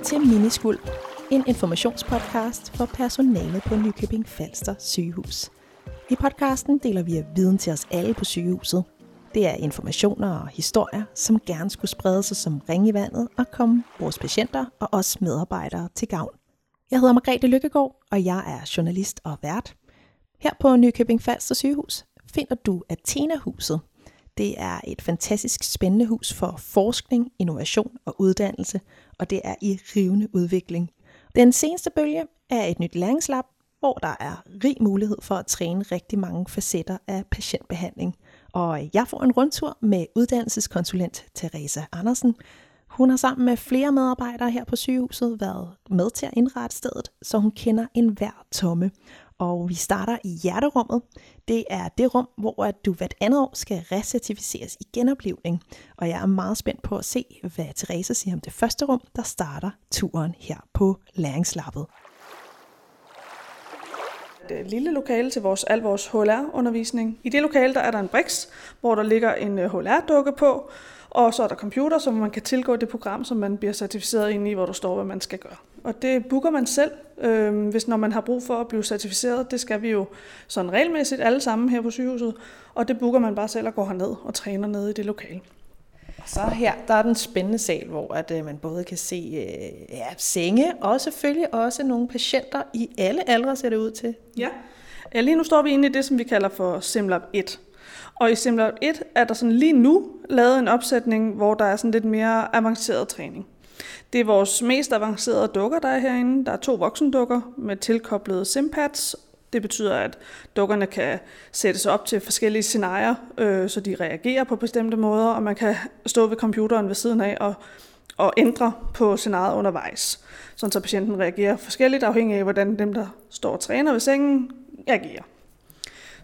Lytter til Miniskuld, en informationspodcast for personalet på Nykøbing Falster sygehus. I podcasten deler vi viden til os alle på sygehuset. Det er informationer og historier, som gerne skulle sprede sig som ring i vandet og komme vores patienter og os medarbejdere til gavn. Jeg hedder Margrethe Lykkegaard, og jeg er journalist og vært. Her på Nykøbing Falster sygehus finder du Athena-huset. Det er et fantastisk spændende hus for forskning, innovation og uddannelse, og det er i rivende udvikling. Den seneste bølge er et nyt læringslab, hvor der er rig mulighed for at træne rigtig mange facetter af patientbehandling. Og jeg får en rundtur med uddannelseskonsulent Teresa Andersen. Hun har sammen med flere medarbejdere her på sygehuset været med til at indrette stedet, så hun kender enhver tomme. Og vi starter i hjerterummet. Det er det rum, hvor at du hvert andet år skal recertificeres i genoplevning. Og jeg er meget spændt på at se, hvad Teresa siger om det første rum, der starter turen her på læringslappet. Et lille lokale til vores, al vores HLR-undervisning. I det lokale der er der en briks, hvor der ligger en øh, HLR-dukke på, og så er der computer, som man kan tilgå det program, som man bliver certificeret ind i, hvor der står, hvad man skal gøre. Og det booker man selv, øh, hvis når man har brug for at blive certificeret. Det skal vi jo sådan regelmæssigt alle sammen her på sygehuset. Og det booker man bare selv og går herned og træner ned i det lokale. Så her, der er den spændende sal, hvor at, øh, man både kan se øh, ja, senge, og selvfølgelig også nogle patienter i alle aldre, ser det ud til. Ja. ja, lige nu står vi inde i det, som vi kalder for SimLab 1. Og i SimLab 1 er der sådan lige nu lavet en opsætning, hvor der er sådan lidt mere avanceret træning. Det er vores mest avancerede dukker, der er herinde. Der er to voksendukker med tilkoblede simpads. Det betyder, at dukkerne kan sættes op til forskellige scenarier, øh, så de reagerer på bestemte måder, og man kan stå ved computeren ved siden af og, og ændre på scenariet undervejs, sådan så patienten reagerer forskelligt afhængig af, hvordan dem, der står og træner ved sengen, reagerer.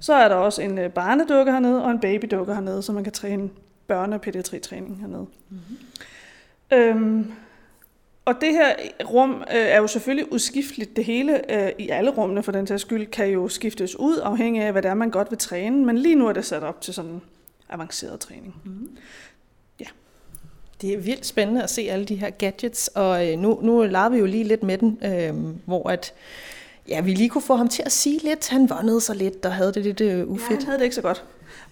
Så er der også en øh, barnedukke hernede og en babydukke hernede, så man kan træne børne- og pædiatritræning hernede. Mm-hmm. Øhm, og det her rum øh, er jo selvfølgelig udskifteligt. Det hele øh, i alle rummene for den sags skyld kan jo skiftes ud, afhængig af, hvad det er, man godt vil træne. Men lige nu er det sat op til sådan avanceret træning. Mm. Ja. Det er vildt spændende at se alle de her gadgets, og øh, nu, nu lader vi jo lige lidt med den, øh, hvor at ja, vi lige kunne få ham til at sige lidt. Han vondede sig lidt og havde det lidt øh, ufedt. Ja, han havde det ikke så godt.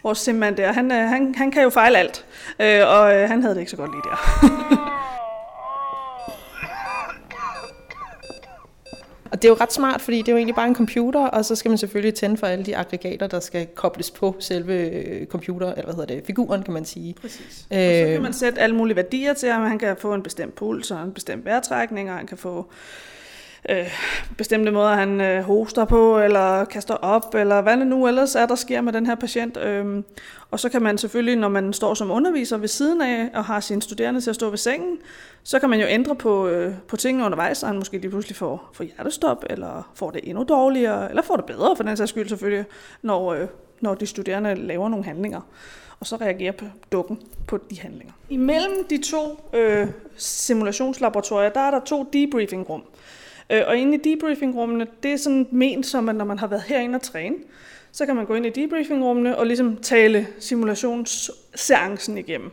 Vores simpelthen der, han, øh, han, han kan jo fejle alt, øh, og øh, han havde det ikke så godt lige der. Og det er jo ret smart, fordi det er jo egentlig bare en computer, og så skal man selvfølgelig tænde for alle de aggregater, der skal kobles på selve øh, computer, eller hvad hedder det, figuren kan man sige. Præcis. Øh, og så kan man sætte alle mulige værdier til ham. Han kan få en bestemt puls og en bestemt vejrtrækning, og han kan få øh, bestemte måder, han øh, hoster på, eller kaster op, eller hvad det nu ellers er, der sker med den her patient. Øh, og så kan man selvfølgelig, når man står som underviser ved siden af, og har sine studerende til at stå ved sengen, så kan man jo ændre på, øh, på tingene undervejs, så han måske lige pludselig får, får hjertestop, eller får det endnu dårligere, eller får det bedre for den sags skyld selvfølgelig, når, øh, når de studerende laver nogle handlinger og så reagerer på dukken på de handlinger. Imellem de to øh, simulationslaboratorier, der er der to debriefing-rum. Øh, og inde i debriefingrummene, det er sådan ment som, at når man har været herinde og træne, så kan man gå ind i debriefingrummene og ligesom tale simulationsseancen igennem.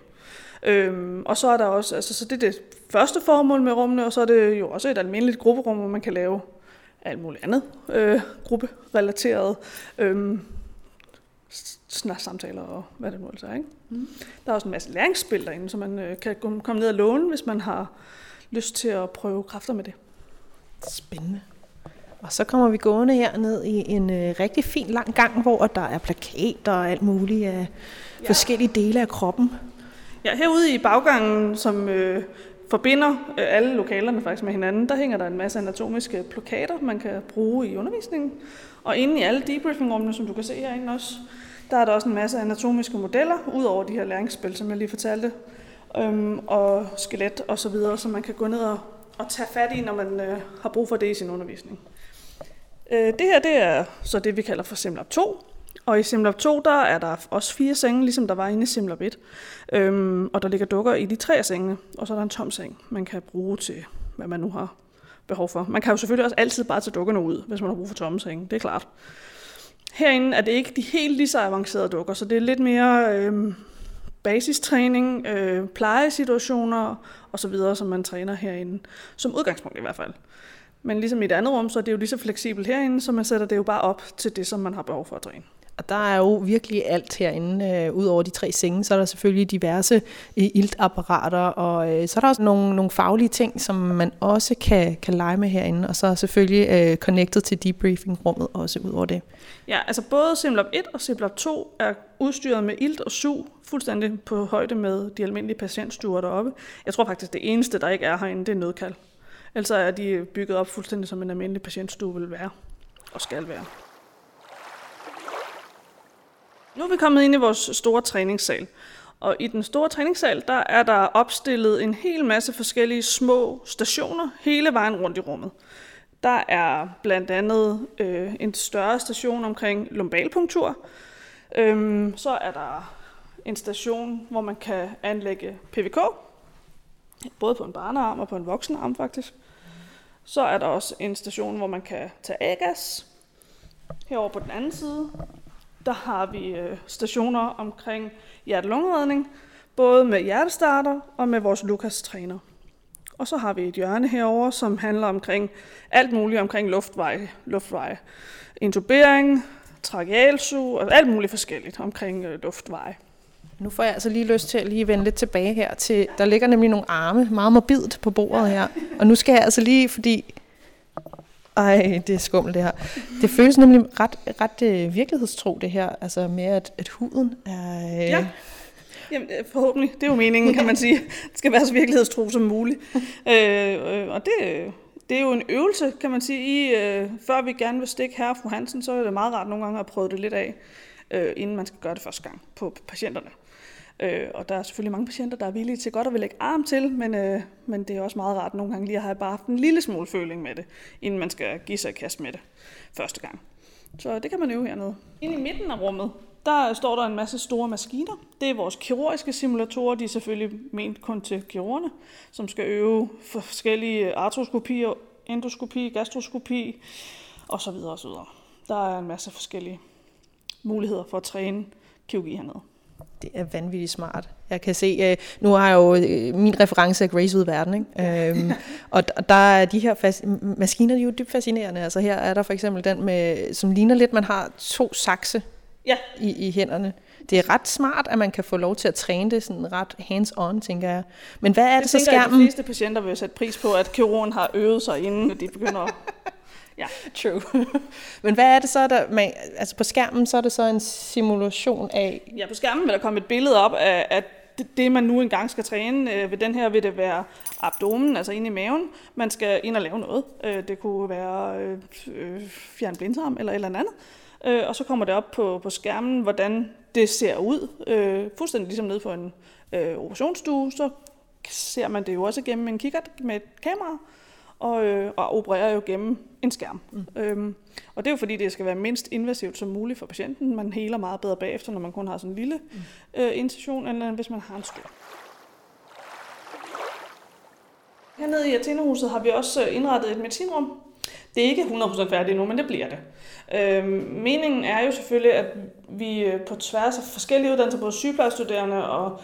Øhm, og så er der også, altså så det er det første formål med rummene, og så er det jo også et almindeligt grupperum, hvor man kan lave alt muligt andet øh, grupperelateret øh, samtaler og hvad det nu altså er. Ikke? Mm. Der er også en masse læringsspil derinde, så man øh, kan komme ned og låne, hvis man har lyst til at prøve kræfter med det. Spændende. Og så kommer vi gående her ned i en øh, rigtig fin lang gang, hvor der er plakater og alt muligt af ja. forskellige dele af kroppen. Ja, herude i baggangen, som øh, forbinder øh, alle lokalerne faktisk med hinanden, der hænger der en masse anatomiske plakater, man kan bruge i undervisningen. Og inde i alle debriefingrummene, som du kan se herinde også, der er der også en masse anatomiske modeller, ud over de her læringsspil, som jeg lige fortalte, øhm, og skelet og så videre, så man kan gå ned og at tage fat i, når man øh, har brug for det i sin undervisning. Øh, det her det er så det, vi kalder for SimLab 2. Og i SimLab 2, der er der også fire senge, ligesom der var inde i SimLab 1. Øhm, og der ligger dukker i de tre senge, og så er der en tom seng, man kan bruge til, hvad man nu har behov for. Man kan jo selvfølgelig også altid bare tage dukkerne ud, hvis man har brug for tomme senge, det er klart. Herinde er det ikke de helt lige så avancerede dukker, så det er lidt mere, øhm, basistræning, øh, plejesituationer osv., som man træner herinde. Som udgangspunkt i hvert fald. Men ligesom i et andet rum, så er det jo lige så fleksibelt herinde, så man sætter det jo bare op til det, som man har behov for at træne. Og der er jo virkelig alt herinde. Øh, Udover de tre senge, så er der selvfølgelig diverse øh, iltapparater, og øh, så er der også nogle, nogle faglige ting, som man også kan, kan lege med herinde, og så er selvfølgelig øh, connected til debriefing-rummet også ud over det. Ja, altså både Simlop 1 og Simlop 2 er udstyret med ilt og sug, fuldstændig på højde med de almindelige patientstuer deroppe. Jeg tror faktisk, det eneste, der ikke er herinde, det er nødkald. Ellers er de bygget op fuldstændig som en almindelig patientstue vil være og skal være. Nu er vi kommet ind i vores store træningssal. Og i den store træningssal, der er der opstillet en hel masse forskellige små stationer hele vejen rundt i rummet. Der er blandt andet øh, en større station omkring lumbalpunktur. Øhm, så er der en station, hvor man kan anlægge PVK, både på en barnearm og på en voksenarm faktisk. Så er der også en station, hvor man kan tage A-gas. Herover på den anden side, der har vi øh, stationer omkring hjertelungeredning, både med hjertestarter og med vores Lukas-træner. Og så har vi et hjørne herover, som handler omkring alt muligt omkring luftveje, luftveje. intubering, trakealsug og alt muligt forskelligt omkring øh, luftveje. Nu får jeg altså lige lyst til at lige vende lidt tilbage her til, der ligger nemlig nogle arme meget morbidt på bordet her. Og nu skal jeg altså lige, fordi ej, det er skummelt det her. Det føles nemlig ret, ret øh, virkelighedstro det her, altså med at, at huden er... Øh... Ja. Jamen, forhåbentlig. Det er jo meningen, kan man sige. Det skal være så virkelighedstro som muligt. øh, øh, og det, det er jo en øvelse, kan man sige. I, øh, før vi gerne vil stikke her fru Hansen, så er det meget rart nogle gange at prøve det lidt af, øh, inden man skal gøre det første gang på patienterne. Øh, og der er selvfølgelig mange patienter, der er villige til godt at vil lægge arm til, men, øh, men det er også meget rart nogle gange lige at have bare haft en lille smule føling med det, inden man skal give sig kast med det første gang. Så det kan man øve hernede. Inde i midten af rummet, der står der en masse store maskiner. Det er vores kirurgiske simulatorer, de er selvfølgelig ment kun til kirurgerne, som skal øve forskellige artroskopier, endoskopi, gastroskopi osv. osv. Der er en masse forskellige muligheder for at træne kirurgi hernede det er vanvittigt smart. Jeg kan se, øh, nu har jeg jo øh, min reference af Grace ud verden, ikke? øhm, og der er de her fas- maskiner, de er jo dybt fascinerende. Altså her er der for eksempel den, med, som ligner lidt, man har to sakse ja. i, i hænderne. Det er ret smart, at man kan få lov til at træne det sådan ret hands-on, tænker jeg. Men hvad er det, det så skærmen? Jeg, de fleste patienter vil sætte pris på, at kirurgen har øvet sig, inden de begynder Ja, true. Men hvad er det så, der, man, altså på skærmen, så er det så en simulation af... Ja, på skærmen vil der komme et billede op af, at det, man nu engang skal træne, øh, ved den her vil det være abdomen, altså inde i maven. Man skal ind og lave noget. Øh, det kunne være øh, øh fjern blindtarm eller et eller andet. Øh, og så kommer det op på, på skærmen, hvordan det ser ud. Øh, fuldstændig ligesom nede på en øh, operationsstue, så ser man det jo også gennem en kikkert med et kamera og, øh, og opererer jo gennem en skærm. Mm. Øhm, og det er jo fordi, det skal være mindst invasivt som muligt for patienten. Man heler meget bedre bagefter, når man kun har sådan en lille mm. øh, incision, end hvis man har en stor. Hernede i Athenahuset har vi også øh, indrettet et medicinrum. Det er ikke 100% færdigt nu, men det bliver det. Øhm, meningen er jo selvfølgelig, at vi øh, på tværs af forskellige uddannelser, både sygeplejestuderende og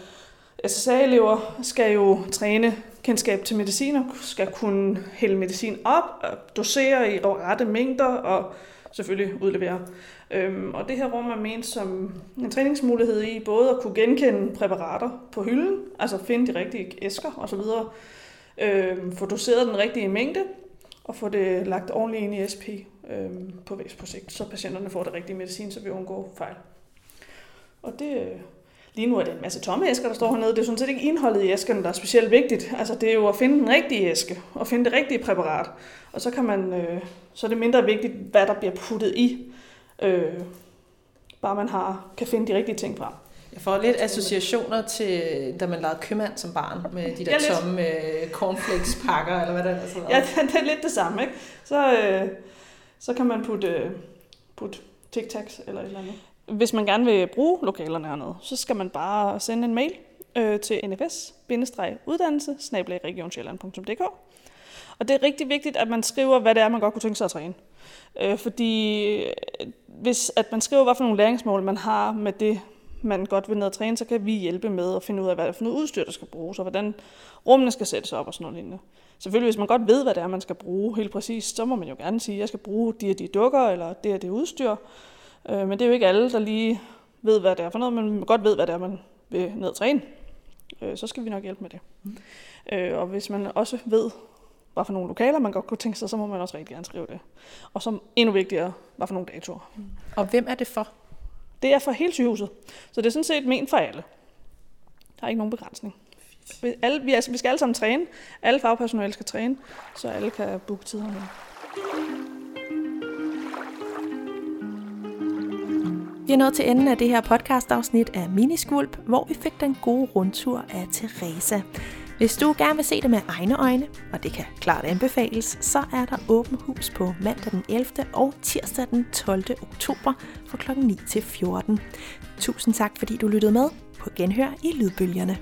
SSA-elever, skal jo træne kendskab til medicin og skal kunne hælde medicin op, og dosere i rette mængder og selvfølgelig udlevere. Øhm, og det her rum er ment som en træningsmulighed i både at kunne genkende præparater på hylden, altså finde de rigtige æsker osv., øhm, få doseret den rigtige mængde, og få det lagt ordentligt ind i SP øhm, på væsprojekt, så patienterne får det rigtige medicin, så vi undgår fejl. Og det, Lige nu er det en masse tomme æsker, der står hernede. Det er sådan set ikke indholdet i æskerne, der er specielt vigtigt. Altså, det er jo at finde den rigtige æske, og finde det rigtige præparat. Og så, kan man, øh, så er det mindre vigtigt, hvad der bliver puttet i. Øh, bare man har, kan finde de rigtige ting frem. Jeg får lidt associationer til, da man lavede købmand som barn, med de der ja, tomme øh, cornflakes-pakker, eller hvad der er. Sådan ja, det er lidt det samme, ikke? Så, øh, så kan man putte, putte tic-tacs eller et eller andet. Hvis man gerne vil bruge lokalerne hernede, så skal man bare sende en mail øh, til nfs-uddannelse Og det er rigtig vigtigt, at man skriver, hvad det er, man godt kunne tænke sig at træne. Øh, fordi øh, hvis at man skriver, hvad for nogle læringsmål man har med det, man godt vil ned og træne, så kan vi hjælpe med at finde ud af, hvad det er for noget udstyr, der skal bruges, og hvordan rummene skal sættes op og sådan noget lignende. Selvfølgelig, hvis man godt ved, hvad det er, man skal bruge helt præcis, så må man jo gerne sige, at jeg skal bruge de og de dukker, eller det og det udstyr. Øh, men det er jo ikke alle, der lige ved, hvad det er for noget, men man godt ved, hvad det er, man vil ned og træne. Øh, så skal vi nok hjælpe med det. Mm. Øh, og hvis man også ved, hvad for nogle lokaler man godt kunne tænke sig, så må man også rigtig gerne skrive det. Og som endnu vigtigere, hvad for nogle datoer. Mm. Og hvem er det for? Det er for hele sygehuset. Så det er sådan set ment for alle. Der er ikke nogen begrænsning. Vi, alle, vi, altså, vi skal alle sammen træne. Alle fagpersonale skal træne, så alle kan booke tiderne. Vi er nået til enden af det her podcastafsnit af Miniskulp, hvor vi fik den gode rundtur af Teresa. Hvis du gerne vil se det med egne øjne, og det kan klart anbefales, så er der åben hus på mandag den 11. og tirsdag den 12. oktober fra kl. 9 til 14. Tusind tak, fordi du lyttede med. På genhør i Lydbølgerne.